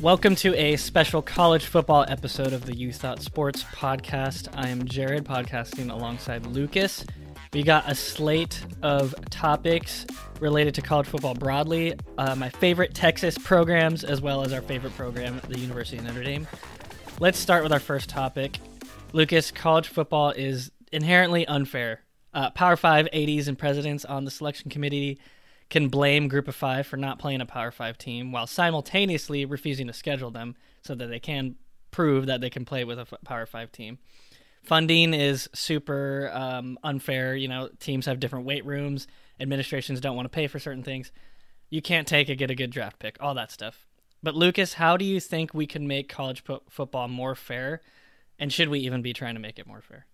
Welcome to a special college football episode of the You Thought Sports podcast. I am Jarod, podcasting alongside Lucas. We got a slate of topics related to college football broadly, uh, my favorite Texas programs, as well as our favorite program, the University of Notre Dame. Let's start with our first topic. Lucas, college football is inherently unfair. Uh, Power 5 ADs and presidents on the selection committee can blame Group of Five for not playing a Power Five team while simultaneously refusing to schedule them so that they can prove that they can play with a Power Five team. Funding is super um, unfair. You know, teams have different weight rooms. Administrations don't want to pay for certain things. You can't take a get a good draft pick, all that stuff. But Lucas, how do you think we can make college po- football more fair? And should we even be trying to make it more fair?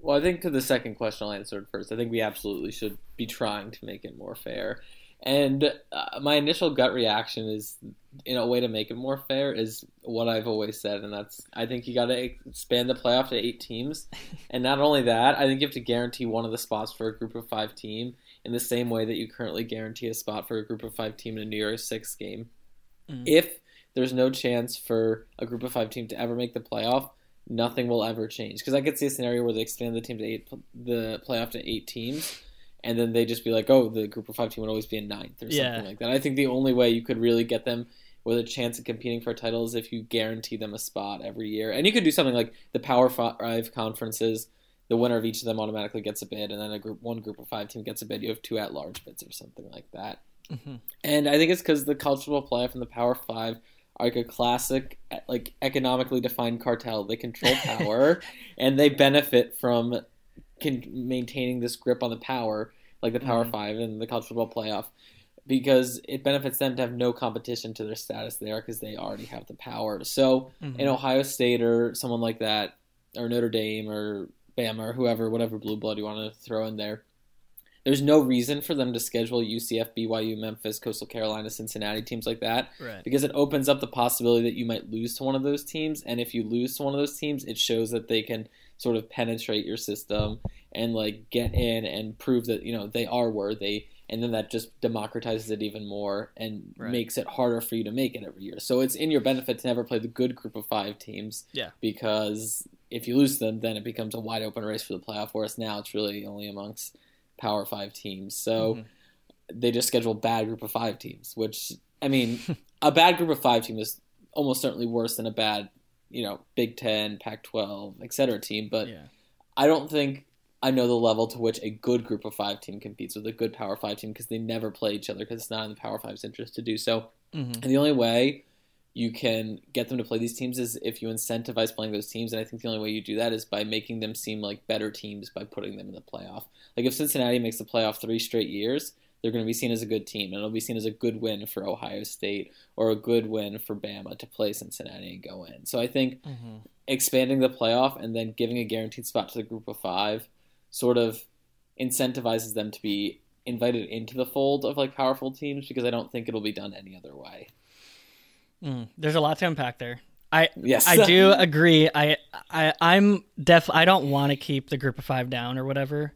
Well, I think to the second question I'll answer it first. I think we absolutely should be trying to make it more fair. And uh, my initial gut reaction is, in a way to make it more fair, is what I've always said, and that's I think you got to expand the playoff to eight teams, and not only that, I think you have to guarantee one of the spots for a group of five team in the same way that you currently guarantee a spot for a group of five team in a New Year's Six game. Mm. If there's no chance for a group of five team to ever make the playoff, nothing will ever change. Because I could see a scenario where they expand the team to eight, the playoff to eight teams, and then they just be like, oh, the group of five team would always be in ninth or yeah. something like that. I think the only way you could really get them with a chance of competing for a title is if you guarantee them a spot every year, and you could do something like the Power Five conferences. The winner of each of them automatically gets a bid, and then a group one group of five team gets a bid. You have two at large bids or something like that. Mm-hmm. And I think it's because the college football playoff and the Power Five like a classic like economically defined cartel. They control power and they benefit from can, maintaining this grip on the power, like the Power mm-hmm. Five and the college football playoff, because it benefits them to have no competition to their status there because they already have the power. So mm-hmm. in Ohio State or someone like that, or Notre Dame or Bama or whoever, whatever blue blood you want to throw in there, there's no reason for them to schedule UCF, BYU, Memphis, Coastal Carolina, Cincinnati teams like that right. because it opens up the possibility that you might lose to one of those teams. And if you lose to one of those teams, it shows that they can sort of penetrate your system and like get in and prove that you know they are worthy. And then that just democratizes it even more and right. makes it harder for you to make it every year. So it's in your benefit to never play the good group of five teams. Yeah. Because if you lose them, then it becomes a wide open race for the playoff. Whereas now it's really only amongst Power Five teams. So mm-hmm. they just schedule bad group of five teams, which I mean, a bad group of five team is almost certainly worse than a bad, you know, Big Ten, Pac-12, etc. team. But yeah. I don't think I know the level to which a good group of five team competes with a good Power Five team because they never play each other because it's not in the Power Five's interest to do so. Mm-hmm. And the only way you can get them to play these teams is if you incentivize playing those teams. And I think the only way you do that is by making them seem like better teams by putting them in the playoff. Like if Cincinnati makes the playoff three straight years, they're going to be seen as a good team, and it'll be seen as a good win for Ohio State or a good win for Bama to play Cincinnati and go in. So I think mm-hmm. expanding the playoff and then giving a guaranteed spot to the group of five sort of incentivizes them to be invited into the fold of like powerful teams because I don't think it'll be done any other way. Mm, there's a lot to unpack there. I yes. I do agree. I I I'm def I don't want to keep the group of five down or whatever.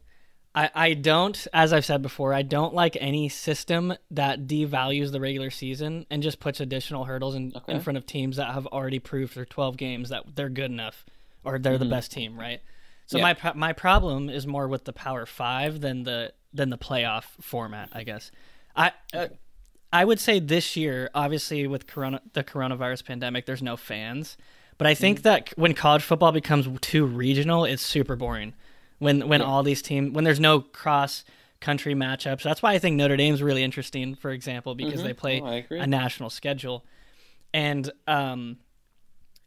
I, I don't, as I've said before, I don't like any system that devalues the regular season and just puts additional hurdles in, okay. in front of teams that have already proved through 12 games that they're good enough or they're mm-hmm. the best team, right? So yeah. my my problem is more with the Power Five than the than the playoff format, I guess. I uh, I would say this year, obviously with corona, the coronavirus pandemic, there's no fans. But I think mm. that when college football becomes too regional, it's super boring. When when yeah. all these teams, when there's no cross country matchups, that's why I think Notre Dame's really interesting. For example, because mm-hmm. they play oh, a national schedule. And um,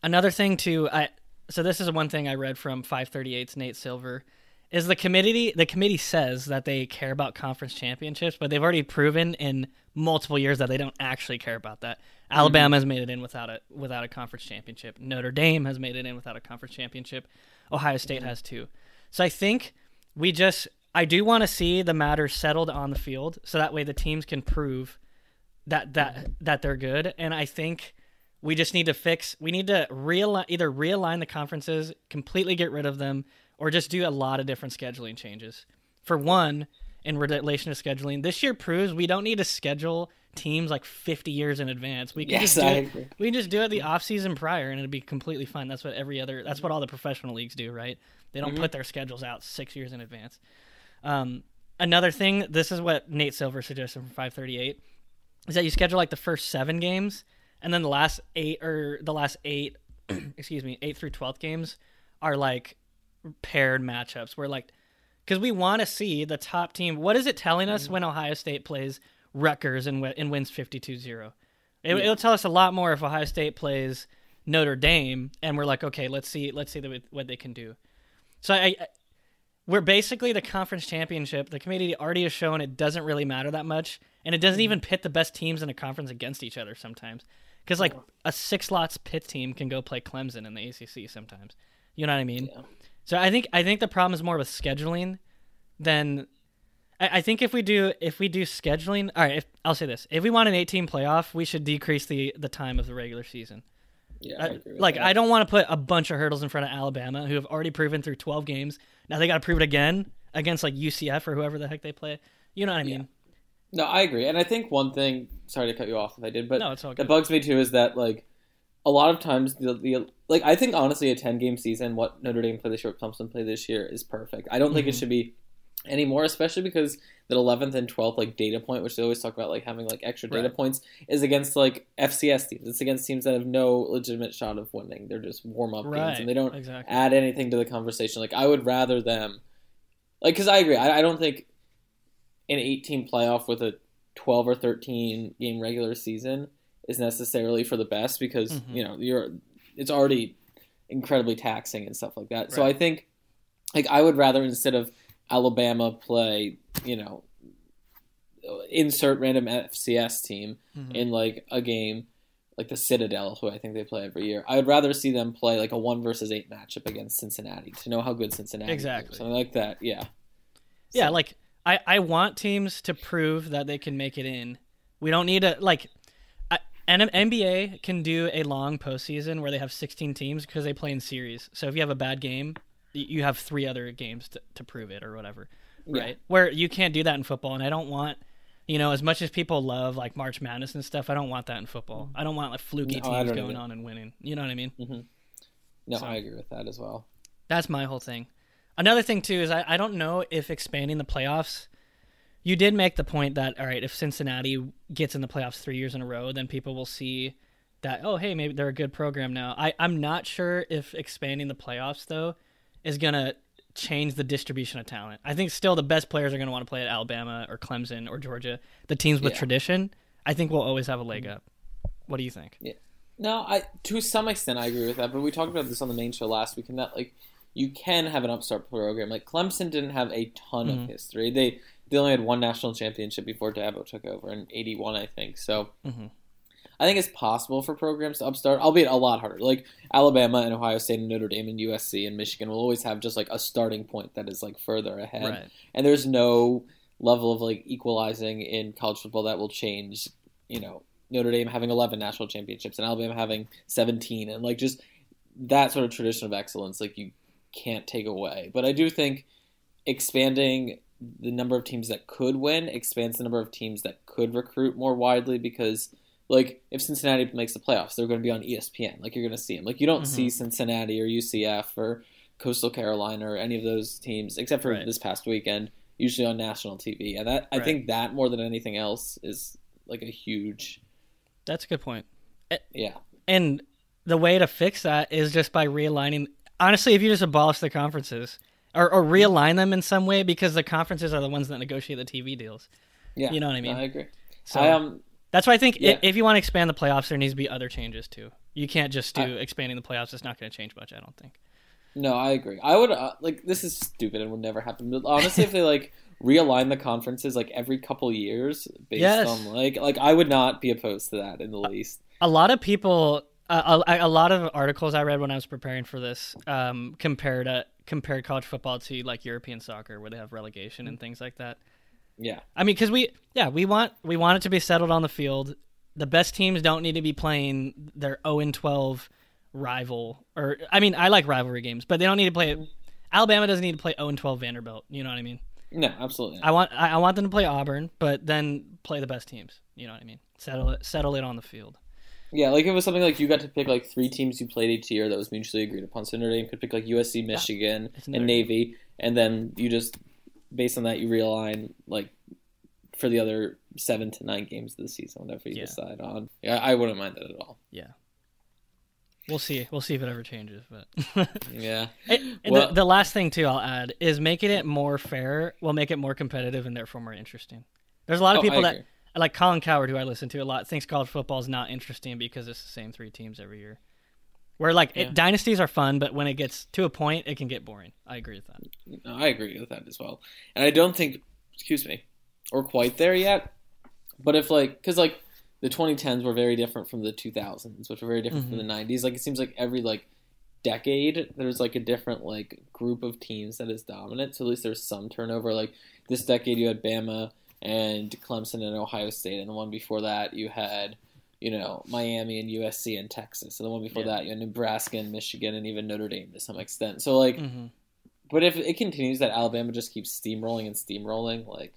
another thing too, I so this is one thing I read from 538's Nate Silver is the committee the committee says that they care about conference championships, but they've already proven in multiple years that they don't actually care about that. Alabama mm-hmm. has made it in without a without a conference championship. Notre Dame has made it in without a conference championship. Ohio State mm-hmm. has too. So I think we just I do want to see the matter settled on the field so that way the teams can prove that that that they're good. And I think we just need to fix we need to realign either realign the conferences, completely get rid of them, or just do a lot of different scheduling changes. For one, in relation to scheduling. This year proves we don't need to schedule teams like 50 years in advance. We can Yes, just do I it, agree. we can just do it the off season prior and it'd be completely fine. That's what every other that's what all the professional leagues do, right? They don't put their schedules out 6 years in advance. Um, another thing, this is what Nate Silver suggested from 538 is that you schedule like the first 7 games and then the last 8 or the last 8 excuse me, 8 through 12th games are like paired matchups where like because we want to see the top team. What is it telling us mm-hmm. when Ohio State plays Rutgers and, and wins 52-0? It, Yeah. It'll tell us a lot more if Ohio State plays Notre Dame and we're like, okay, let's see, let's see the, what they can do. So I, I, we're basically the conference championship. The committee already has shown it doesn't really matter that much, and it doesn't mm-hmm. even pit the best teams in a conference against each other sometimes. Because like a six lots pit team can go play Clemson in the ACC sometimes. You know what I mean? Yeah. So I think I think the problem is more with scheduling than I, I think if we do if we do scheduling. All right, if, I'll say this: if we want an 18 playoff, we should decrease the the time of the regular season. Yeah, I I- agree with like that. I don't want to put a bunch of hurdles in front of Alabama, who have already proven through 12 games. Now they got to prove it again against like UCF or whoever the heck they play. You know what I mean? Yeah. No, I agree, and I think one thing. Sorry to cut you off if I did, but No, it's all that good. bugs me too is that like a lot of times the, the like I think honestly a ten game season, what Notre Dame played this year, what Clemson played this year is perfect. I don't think it Mhm. should be anymore, especially because that eleventh and twelfth like data point, which they always talk about like having like extra data Right. points, is against like FCS teams. It's against teams that have no legitimate shot of winning. They're just warm up games, and they don't exactly. add anything to the conversation. Like I would rather them, like, because I agree. I, I don't think an 18 playoff with a 12 or 13 game regular season is necessarily for the best because Mhm. you know you're it's already incredibly taxing and stuff like that. So I think like I would rather instead of Alabama play, you know, insert random FCS team Mhm. in like a game like the Citadel, who I think they play every year. I would rather see them play like a one versus eight matchup against Cincinnati to know how good Cincinnati is. Exactly. is. Something like that. Yeah. Yeah, So- like I, I want teams to prove that they can make it in. We don't need to like and NBA can do a long postseason where they have 16 teams because they play in series. So if you have a bad game, you have three other games to, to prove it or whatever, Yeah. right? Where you can't do that in football, and I don't want. You know, as much as people love like March Madness and stuff, I don't want that in football. I don't want like fluky No, teams going on and winning. You know what I mean? Mm-hmm. No, So- I agree with that as well. That's my whole thing. Another thing too is I, I don't know if expanding the playoffs. You did make the point that all right, if Cincinnati gets in the playoffs three years in a row, then people will see that oh hey maybe they're a good program now. I I'm not sure if expanding the playoffs though is gonna change the distribution of talent. I think still the best players are gonna want to play at Alabama or Clemson or Georgia. The teams with Yeah. tradition, I think will always have a leg up. What do you think? Yeah. No, I to some extent I agree with that, but we talked about this on the main show last week, and that like you can have an upstart program. Like Clemson didn't have a ton Mhm. of history. They they only had one national championship before Dabo took over in '81, I think. So Mhm. I think it's possible for programs to upstart, albeit a lot harder. Like Alabama and Ohio State and Notre Dame and USC and Michigan will always have just like a starting point that is like further ahead Right. and there's no level of like equalizing in college football that will change you know notre dame having 11 national championships and alabama having 17 and like just that sort of tradition of excellence like you can't take away but i do think expanding the number of teams that could win expands the number of teams that could recruit more widely because like if cincinnati makes the playoffs they're going to be on espn like you're going to see them like you don't Mhm. see cincinnati or ucf or coastal carolina or any of those teams except for Right. this past weekend usually on national TV. And that I think that more than anything else is like a huge That's a good point. yeah. And the way to fix that is just by realigning. Honestly, if you just abolish the conferences or, or realign them in some way, because the conferences are the ones that negotiate the TV deals. Yeah. You know what I mean? I agree. So I um that's why I think yeah. if you want to expand the playoffs, there needs to be other changes too. You can't just do I- expanding the playoffs. It's not going to change much. I don't think. no, I agree. I would uh, like this is stupid and would never happen. But honestly, if they like realign the conferences like every couple years based Yes. on like like I would not be opposed to that in the least. a lot of people uh, a, a lot of articles i read when i was preparing for this um, compared uh, compared college football to like european soccer where they have relegation and mm. things like that Yeah. i mean because we yeah we want we want it to be settled on the field the best teams don't need to be playing their 0 and 12 rival or i mean i like rivalry games but they don't need to play alabama doesn't need to play 0 and 12 vanderbilt you know what i mean No, absolutely. Not. I want I, I want them to play Auburn, but then play the best teams. You know what I mean? Settle it settle it on the field. Yeah, like if it was something like you got to pick like three teams you played each year that was mutually agreed upon. So Notre Dame could pick like USC, Michigan, Notre and Navy, and then you just based on that you realign like for the other seven to nine games of the season, whatever you Yeah. decide on. Yeah, I wouldn't mind that at all. Yeah. We'll see. We'll see if it ever changes. But Yeah, and Well- the, the last thing too, I'll add is making it more fair will make it more competitive and therefore more interesting. There's a lot of Oh, people that like Colin Cowherd, who I listen to a lot, thinks college football is not interesting because it's the same three teams every year. Where like Yeah. it, dynasties are fun, but when it gets to a point, it can get boring. I agree with that. No, I agree with that as well. And I don't think, excuse me, we're quite there yet. But if like, because like the 2010s were very different from the 2000s, which were very different from the mm-hmm. 90s. Like it seems like every like decade there's like a different like group of teams that is dominant. So at least there's some turnover. Like this decade you had Bama and Clemson and Ohio State, and the one before that you had. You know, Miami and USC and Texas. And the one before Yeah. that, you had Nebraska and Michigan and even Notre Dame to some extent. So, like, hmm but if it continues that Alabama just keeps steamrolling and steamrolling, like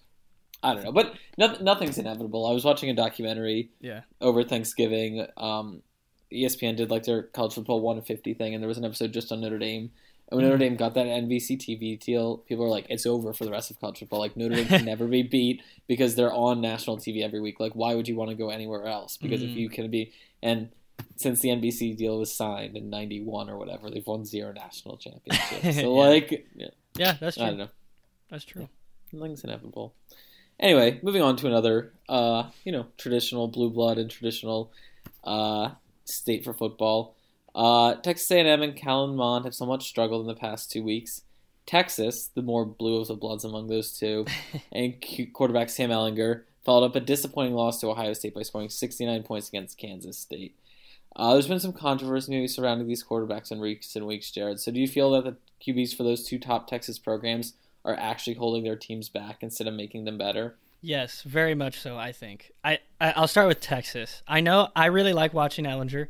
I don't know, but no, nothing's inevitable. I was watching a documentary Yeah. over Thanksgiving. Um, ESPN did like their college football one fifty thing, and there was an episode just on Notre Dame. And when Notre Mhm. Dame got that NBC TV deal, people were like, "It's over for the rest of college football. Like Notre Dame can never be beat because they're on national TV every week. Like, why would you want to go anywhere else? Because if Mhm. you can be and since the NBC deal was signed in '91 or whatever, they've won zero national championships. So Yeah. like, yeah, Yeah, that's I don't true. know. That's true. Nothing's inevitable. Anyway, moving on to another, uh, you know, traditional blue blood and traditional uh, state for football. Uh, Texas A&M and Kellen Mond have somewhat struggled in the past two weeks. Texas, the more blue of the bloods among those two, and quarterback Sam Ehlinger followed up a disappointing loss to Ohio State by scoring 69 points against Kansas State. Uh, there's been some controversy maybe surrounding these quarterbacks in recent weeks, Jarod. So do you feel that the QBs for those two top Texas programs are actually holding their teams back instead of making them better? Yes, very much so. I think. I, I I'll start with Texas. I know I really like watching Ehlinger.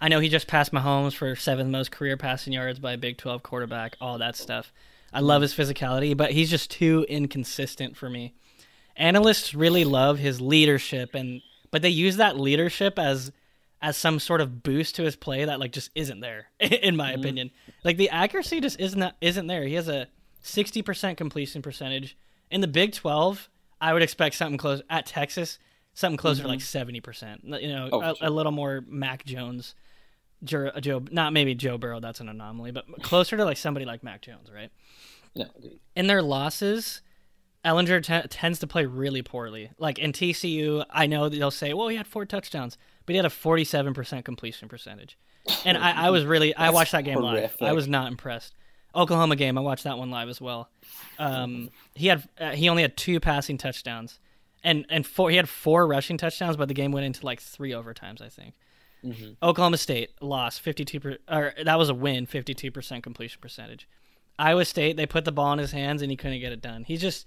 I know he just passed Mahomes for seventh most career passing yards by a Big Twelve quarterback. All that stuff. I love his physicality, but he's just too inconsistent for me. Analysts really love his leadership, and but they use that leadership as as some sort of boost to his play that like just isn't there, in my Mhm. opinion. Like the accuracy just isn't that, isn't there. He has a sixty percent completion percentage in the Big Twelve. I would expect something close at Texas, something closer to like seventy percent. You know, Oh, a, a little more Mac Jones, Joe, Joe, not maybe Joe Burrow. That's an anomaly, but closer to like somebody like Mac Jones, right? No, in their losses, Ehlinger t- tends to play really poorly. Like in TCU, I know they'll say, "Well, he had four touchdowns, but he had a forty-seven percent completion percentage." And I, I was really, I watched that game live. horrific. I was not impressed. Oklahoma game, I watched that one live as well. Um, he had, uh, he only had two passing touchdowns, and and four, he had four rushing touchdowns, but the game went into like three overtimes, I think. Mhm. Oklahoma State lost 52 per, or that was a win 52% completion percentage. Iowa State they put the ball in his hands and he couldn't get it done. He's just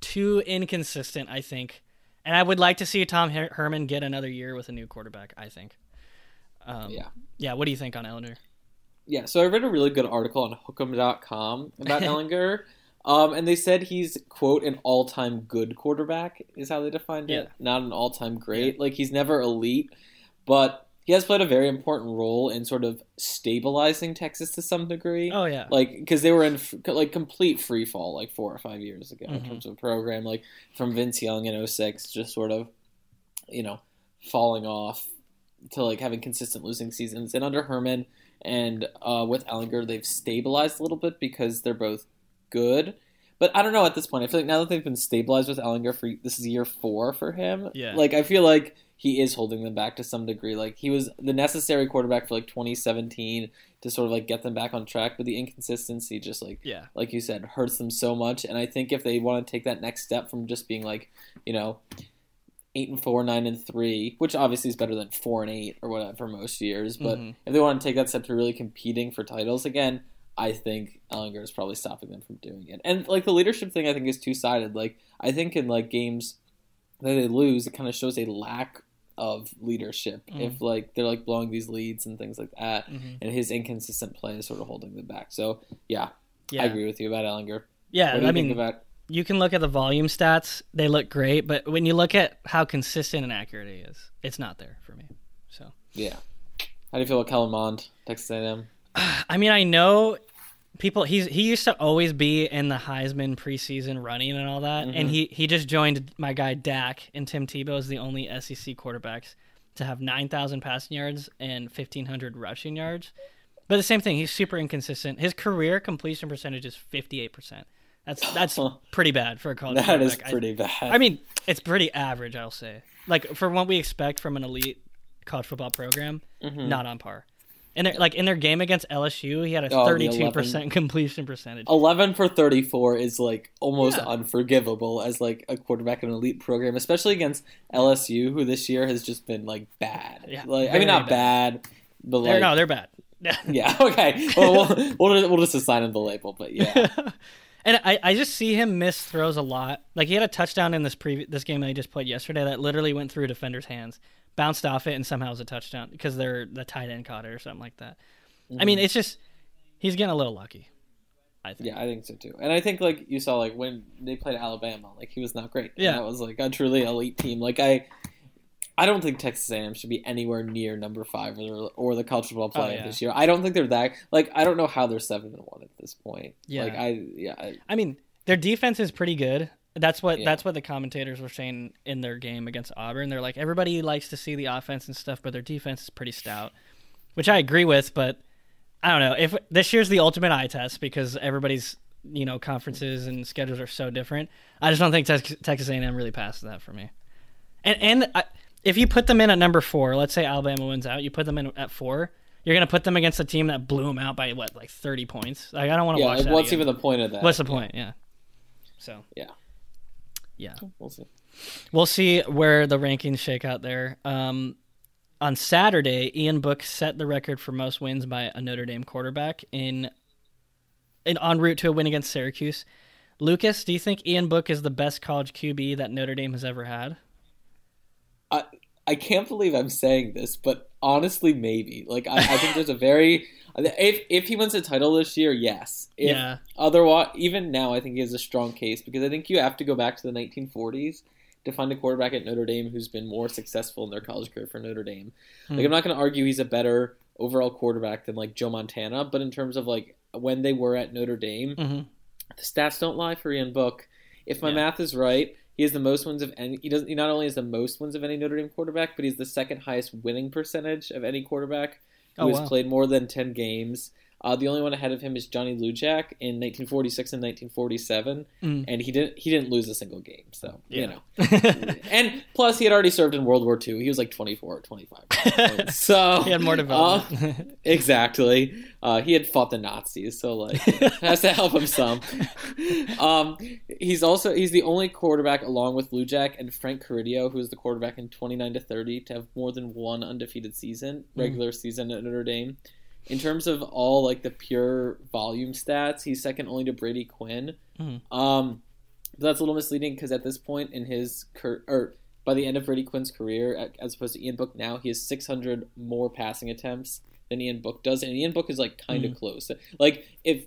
too inconsistent, I think. And I would like to see Tom Her- Herman get another year with a new quarterback, I think. Um, Yeah. Yeah, what do you think on Ehlinger? Yeah, so I read a really good article on Hookem.com about Ehlinger, um, and they said he's quote an all-time good quarterback is how they defined it, Yeah. not an all-time great. Like he's never elite, but he has played a very important role in sort of stabilizing Texas to some degree. Oh yeah. Like because they were in f- like complete free fall like four or five years ago in Mhm. terms of program, like from Vince Young in 06, just sort of, you know, falling off to like having consistent losing seasons. And under Herman and uh, with Ehlinger, they've stabilized a little bit because they're both good. But I don't know at this point. I feel like now that they've been stabilized with Ehlinger for this is year four for him. Yeah. Like I feel like he is holding them back to some degree. Like he was the necessary quarterback for like 2017 to sort of like get them back on track, but the inconsistency just like yeah. like you said hurts them so much. And I think if they want to take that next step from just being like you know eight and four, nine and three, which obviously is better than four and eight or whatever most years, but Mhm. if they want to take that step to really competing for titles again. I think Ehlinger is probably stopping them from doing it, and like the leadership thing, I think is two sided. Like I think in like games that they lose, it kind of shows a lack of leadership. Mm. If like they're like blowing these leads and things like that, Mhm. and his inconsistent play is sort of holding them back. So yeah, Yeah. I agree with you about Ehlinger. Yeah, What do you I mean, about? you can look at the volume stats; they look great, but when you look at how consistent and accurate he is, it's not there for me. So Yeah. How do you feel about Kellen Mond, Texas A&M? I mean, I know people. He's he used to always be in the Heisman preseason running and all that, and he he just joined my guy Dak and Tim Tebow is the only SEC quarterbacks to have nine thousand passing yards and fifteen hundred rushing yards. But the same thing, he's super inconsistent. His career completion percentage is fifty eight percent. That's that's pretty bad for a college. That is quarterback. I- pretty bad. I mean, it's pretty average, I'll say. Like for what we expect from an elite college football program, Mm-hmm. not on par. In their, like in their game against LSU, he had a Oh, thirty-two percent completion percentage. 11 for 34 is like almost Yeah. unforgivable as like a quarterback in an elite program, especially against LSU, who this year has just been like bad. Yeah, like I mean, not bad, but They're- like no, they're bad. yeah, okay. Well, we'll, we'll we'll just assign him the label, but yeah, and I, I just see him miss throws a lot. Like he had a touchdown in this previ- this game that he just played yesterday that literally went through defender's hands, bounced off it, and somehow it was a touchdown because they're the tight end caught it or something like that. I mean, mm-hmm. it's just he's getting a little lucky. I think. yeah, I think so too. And I think like you saw like when they played Alabama, like he was not great. And Yeah. that was like a truly elite team. Like I. I don't think Texas A&M should be anywhere near number five or, or the college football oh, playoff Oh, yeah. this year. I don't think they're that like I don't know how they're seven and one at this point. Yeah. like I yeah I, I mean, their defense is pretty good. That's what Yeah. that's what the commentators were saying in their game against Auburn. They're like everybody likes to see the offense and stuff, but their defense is pretty stout, which I agree with. But I don't know if this year's the ultimate eye test because everybody's you know conferences and schedules are so different. I just don't think Tex- Texas A&M really passes that for me. And and I, if you put them in at number four, let's say Alabama wins out, you put them in at four. You're gonna put them against a team that blew them out by what, like thirty points? Like I don't want to yeah. watch Like, that. what's again. even the point of that? What's the point? Yeah. So Yeah. Yeah, We'll see. we'll see where the rankings shake out there. Um, on Saturday, Ian Book set the record for most wins by a Notre Dame quarterback in, in en route to a win against Syracuse. Lucas, do you think Ian Book is the best college QB that Notre Dame has ever had? I I can't believe I'm saying this, but honestly, maybe. Like I, I think there's a very if if he wins a title this year, yes. If, yeah, Otherwise, even now, I think he has a strong case because I think you have to go back to the 1940s to find a quarterback at Notre Dame who's been more successful in their college career for Notre Dame. Hmm. Like I'm not going to argue he's a better overall quarterback than like Joe Montana, but in terms of like when they were at Notre Dame, hmm the stats don't lie for Ian Book. If my Yeah. math is right, he has the most wins of any. He doesn't. He not only has the most wins of any Notre Dame quarterback, but he's the second highest winning percentage of any quarterback who Oh, has wow. played more than ten games. Uh, the only one ahead of him is Johnny Lujack in 1946 and 1947, Mm. and he didn't. He didn't lose a single game. So you know. And plus, he had already served in World War II. He was like 24 or 25. so he had more uh, development. exactly. Uh, he had fought the Nazis, so like it has to help him some. Um, he's also he's the only quarterback along with Lujack and Frank Carideo, who is the quarterback in 29 to 30, to have more than one undefeated season, regular season at Notre Dame. In terms of all like the pure volume stats, he's second only to Brady Quinn. Mhm. Um, but that's a little misleading because at this point in his cur- or by the end of Brady Quinn's career, as opposed to Ian Book now, he has 600 more passing attempts than Ian Book does, and Ian Book is like kind of close. Like if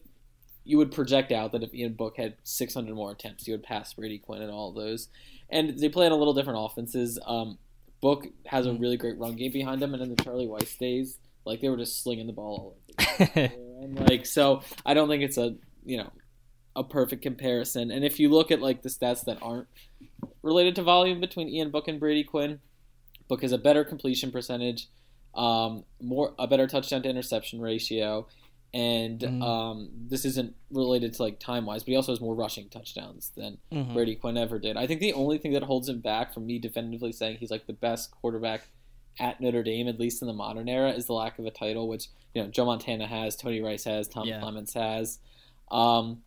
you would project out that if Ian Book had 600 more attempts, he would pass Brady Quinn and all those. And they play on a little different offenses. Um, Book has a Mm. really great run game behind him, and in the Charlie Weis days, like they were just slinging the ball all over. the and like so, I don't think it's a you know a perfect comparison. And if you look at like the stats that aren't related to volume between Ian Book and Brady Quinn, Book has a better completion percentage, um, more a better touchdown to interception ratio, and Mhm. um, this isn't related to like time wise, but he also has more rushing touchdowns than Mhm. Brady Quinn ever did. I think the only thing that holds him back from me definitively saying he's like the best quarterback at Notre Dame, at least in the modern era, is the lack of a title, which you know Joe Montana has, Tony Rice has, Tom Yeah. Clements has. Um,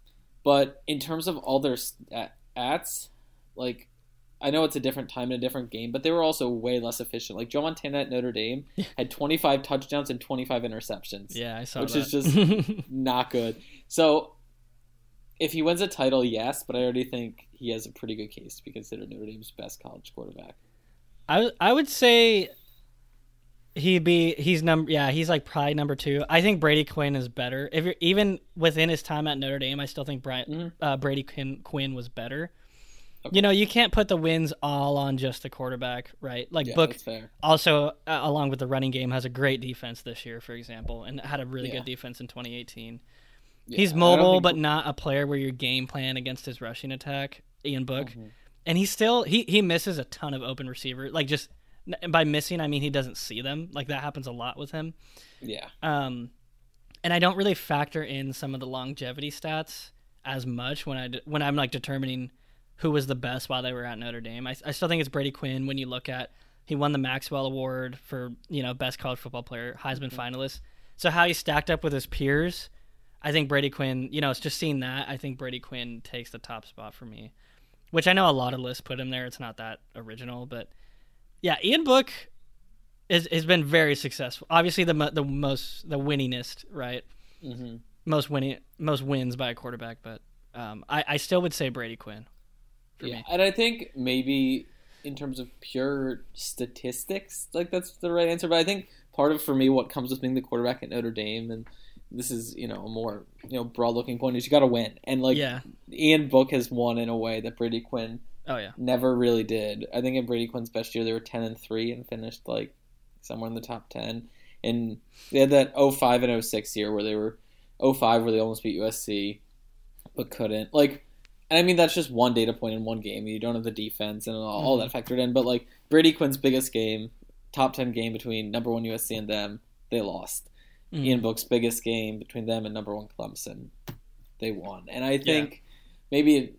but in terms of all their stats, like I know it's a different time and a different game, but they were also way less efficient. Like Joe Montana at Notre Dame had 25 touchdowns and 25 interceptions Yeah, I saw Which that. is just- not good. So if he wins a title, yes, but I already think he has a pretty good case to be considered Notre Dame's best college quarterback. I I would say He'd be he's number yeah he's like probably number two. I think Brady Quinn is better. If you're even within his time at Notre Dame, I still think Brian, Mm-hmm. uh, Brady Quinn, Quinn was better. You know, you can't put the wins all on just the quarterback, right? Like Yeah, Book also uh, along with the running game has a great defense this year, for example, and had a really Yeah. good defense in 2018. Yeah, he's mobile, but not a player where your game plan against his rushing attack. Ian Book, Mm-hmm. and he still he he misses a ton of open receiver. Like just and by missing, I mean he doesn't see them. Like that happens a lot with him. yeah, Um, and I don't really factor in some of the longevity stats as much when I when I'm like determining who was the best while they were at Notre Dame. I, I still think it's Brady Quinn when you look at he won the Maxwell Award for you know best college football player, Heisman finalist. So how he stacked up with his peers, I think Brady Quinn. You know, it's just seeing that. I think Brady Quinn takes the top spot for me, which I know a lot of lists put him there. It's not that original, but yeah, Ian Book is has been very successful. Obviously, the mo- the most the winningest, right? hmm Most winning, most wins by a quarterback, but um, I I still would say Brady Quinn. For yeah. me. And I think maybe in terms of pure statistics, like that's the right answer. But I think part of for me what comes with being the quarterback at Notre Dame, and this is you know a more you know broad looking point is you got to win, and like yeah. Ian Book has won in a way that Brady Quinn Oh yeah. never really did. I think in Brady Quinn's best year they were ten and three and finished like somewhere in the top ten. And they had that 05 and 06 year where they were 05 where they almost beat USC but couldn't. Like and I mean that's just one data point in one game. You don't have the defense and all, all that factored in. But like Brady Quinn's biggest game, top ten game between number one USC and them, they lost. Mhm. Ian Book's biggest game between them and number one Clemson, they won. And I think maybe it,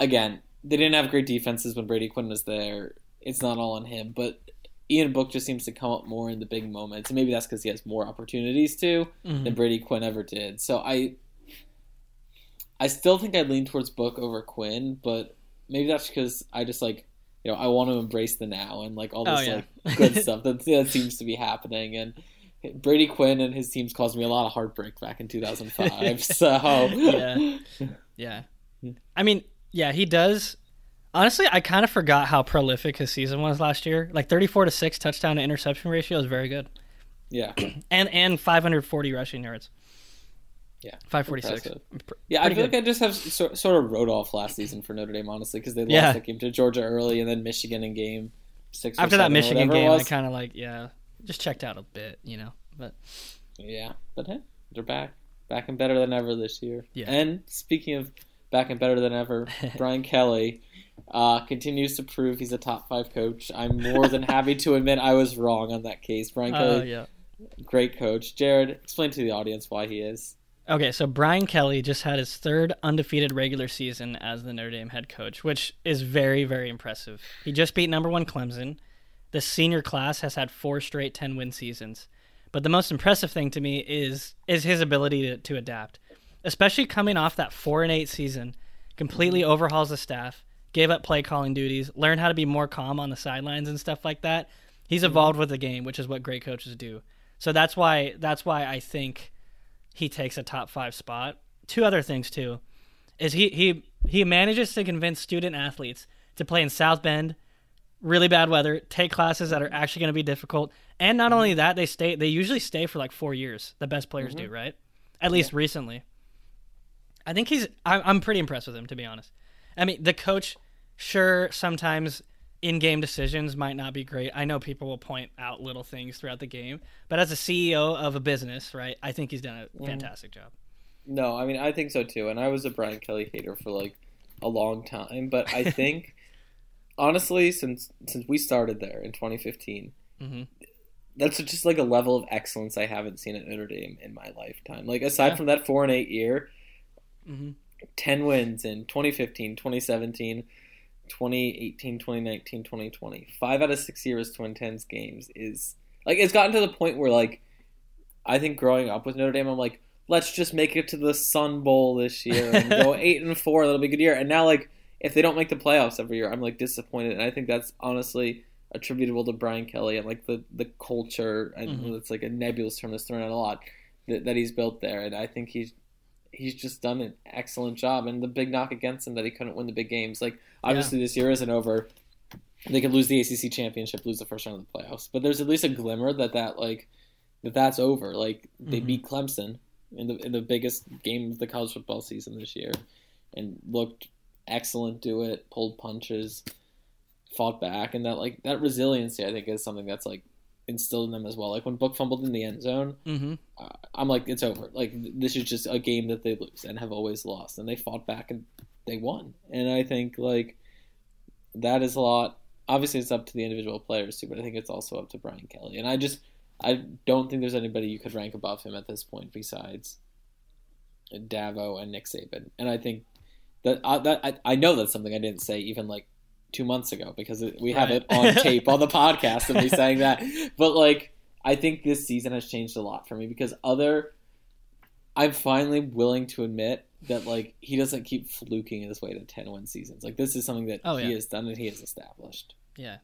again they didn't have great defenses when Brady Quinn was there. It's not all on him, but Ian Book just seems to come up more in the big moments, and maybe that's because he has more opportunities to Mhm. than Brady Quinn ever did. So I, I still think I lean towards Book over Quinn, but maybe that's because I just like you know I want to embrace the now and like all Oh, this yeah. like good stuff that that seems to be happening and. Brady Quinn and his teams caused me a lot of heartbreak back in 2005. so Yeah. Yeah. I mean, yeah, he does. Honestly, I kind of forgot how prolific his season was last year. Like 34 to 6 touchdown to interception ratio is very good. yeah, And and 540 rushing yards. Yeah, 546. impressive. Pr- Yeah, I feel good. like I just have sort, sort of wrote off last season for Notre Dame, honestly, because they lost Yeah. that game to Georgia early and then Michigan in game six. After that Michigan game, I kind of like, yeah, just checked out a bit, you know. But yeah, but hey, they're back, back and better than ever this year. Yeah. And speaking of back and better than ever, Brian Kelly uh, continues to prove he's a top five coach. I'm more than happy to admit I was wrong on that case. Brian uh, Kelly, yeah. great coach. Jarod, explain to the audience why he is. Okay, so Brian Kelly just had his third undefeated regular season as the Notre Dame head coach, which is very, very impressive. He just beat number one Clemson. The senior class has had four straight 10 win seasons. But the most impressive thing to me is is his ability to, to adapt, especially coming off that four and eight season. Completely mm-hmm. overhauls the staff, gave up play calling duties, learned how to be more calm on the sidelines and stuff like that. He's mm-hmm. evolved with the game, which is what great coaches do. So that's why that's why I think he takes a top five spot. Two other things too, is he he he manages to convince student athletes to play in South Bend, really bad weather, take classes that are mm-hmm. actually going to be difficult, and not only that, they stay. They usually stay for like four years. The best players do, right? At least recently. I think he's. I'm, I'm pretty impressed with him, to be honest. I mean, the coach, sure, sometimes in-game decisions might not be great. I know people will point out little things throughout the game, but as a CEO of a business, right, I think he's done a fantastic job. No, I mean I think so too, and I was a Brian Kelly hater for like a long time, but I think honestly, since since we started there in 2015, hmm that's just like a level of excellence I haven't seen at Notre Dame in my lifetime. Like aside Yeah. from that four and eight year, hmm 10 wins in 2015, 2017, 2018, 2019, 2020. Five out of six years to win 10 games is like it's gotten to the point where like I think growing up with Notre Dame, I'm like, let's just make it to the Sun Bowl this year and go eight and four. That'll be a good year. And now like if they don't make the playoffs every year, I'm like disappointed. And I think that's honestly attributable to Brian Kelly and like the the culture. And Mhm. it's like a nebulous term that's thrown out a lot that, that he's built there. And I think he's he's just done an excellent job. And the big knock against him that he couldn't win the big games. Like obviously this year isn't over. they could lose the ACC championship, lose the first round of the playoffs. But there's at least a glimmer that that like that that's over. Like they Mhm. beat Clemson in the in the biggest game of the college football season this year, and looked excellent. Do it, pulled punches, fought back, and that like that resiliency I think is something that's like instilled in them as well. Like when Book fumbled in the end zone, Mm-hmm. uh, I'm like it's over. Like this is just a game that they lose and have always lost, and they fought back and they won. And I think like that is a lot. Obviously, it's up to the individual players too, but I think it's also up to Brian Kelly. And I just I don't think there's anybody you could rank above him at this point besides Dabo and Nick Saban. And I think that uh, that I, I know that's something I didn't say even like two months ago because it, we have it on tape on the podcast of me saying that. But like I think this season has changed a lot for me because other I'm finally willing to admit that like he doesn't keep fluking his way to ten win seasons. Like this is something that Oh, he yeah. has done and he has established. Yeah.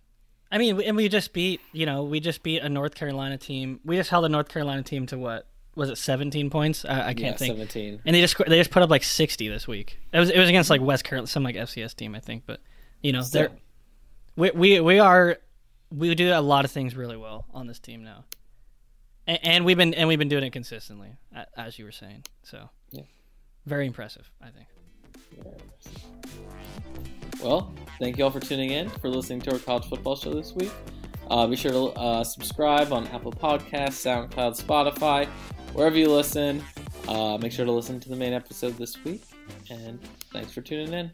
I mean, and we just beat, you know, we just beat a North Carolina team. We just held a North Carolina team to what was it, seventeen points? I, I can't yeah, think. seventeen. And they just they just put up like sixty this week. It was it was against like West Carolina, some like FCS team, I think. But you know, So, we we we are we do a lot of things really well on this team now, and, and we've been and we've been doing it consistently, as you were saying. So, Yeah. very impressive, I think. Well, thank you all for tuning in, for listening to our college football show this week. Uh, be sure to uh, subscribe on Apple Podcasts, SoundCloud, Spotify, wherever you listen. Uh, make sure to listen to the main episode this week. And thanks for tuning in.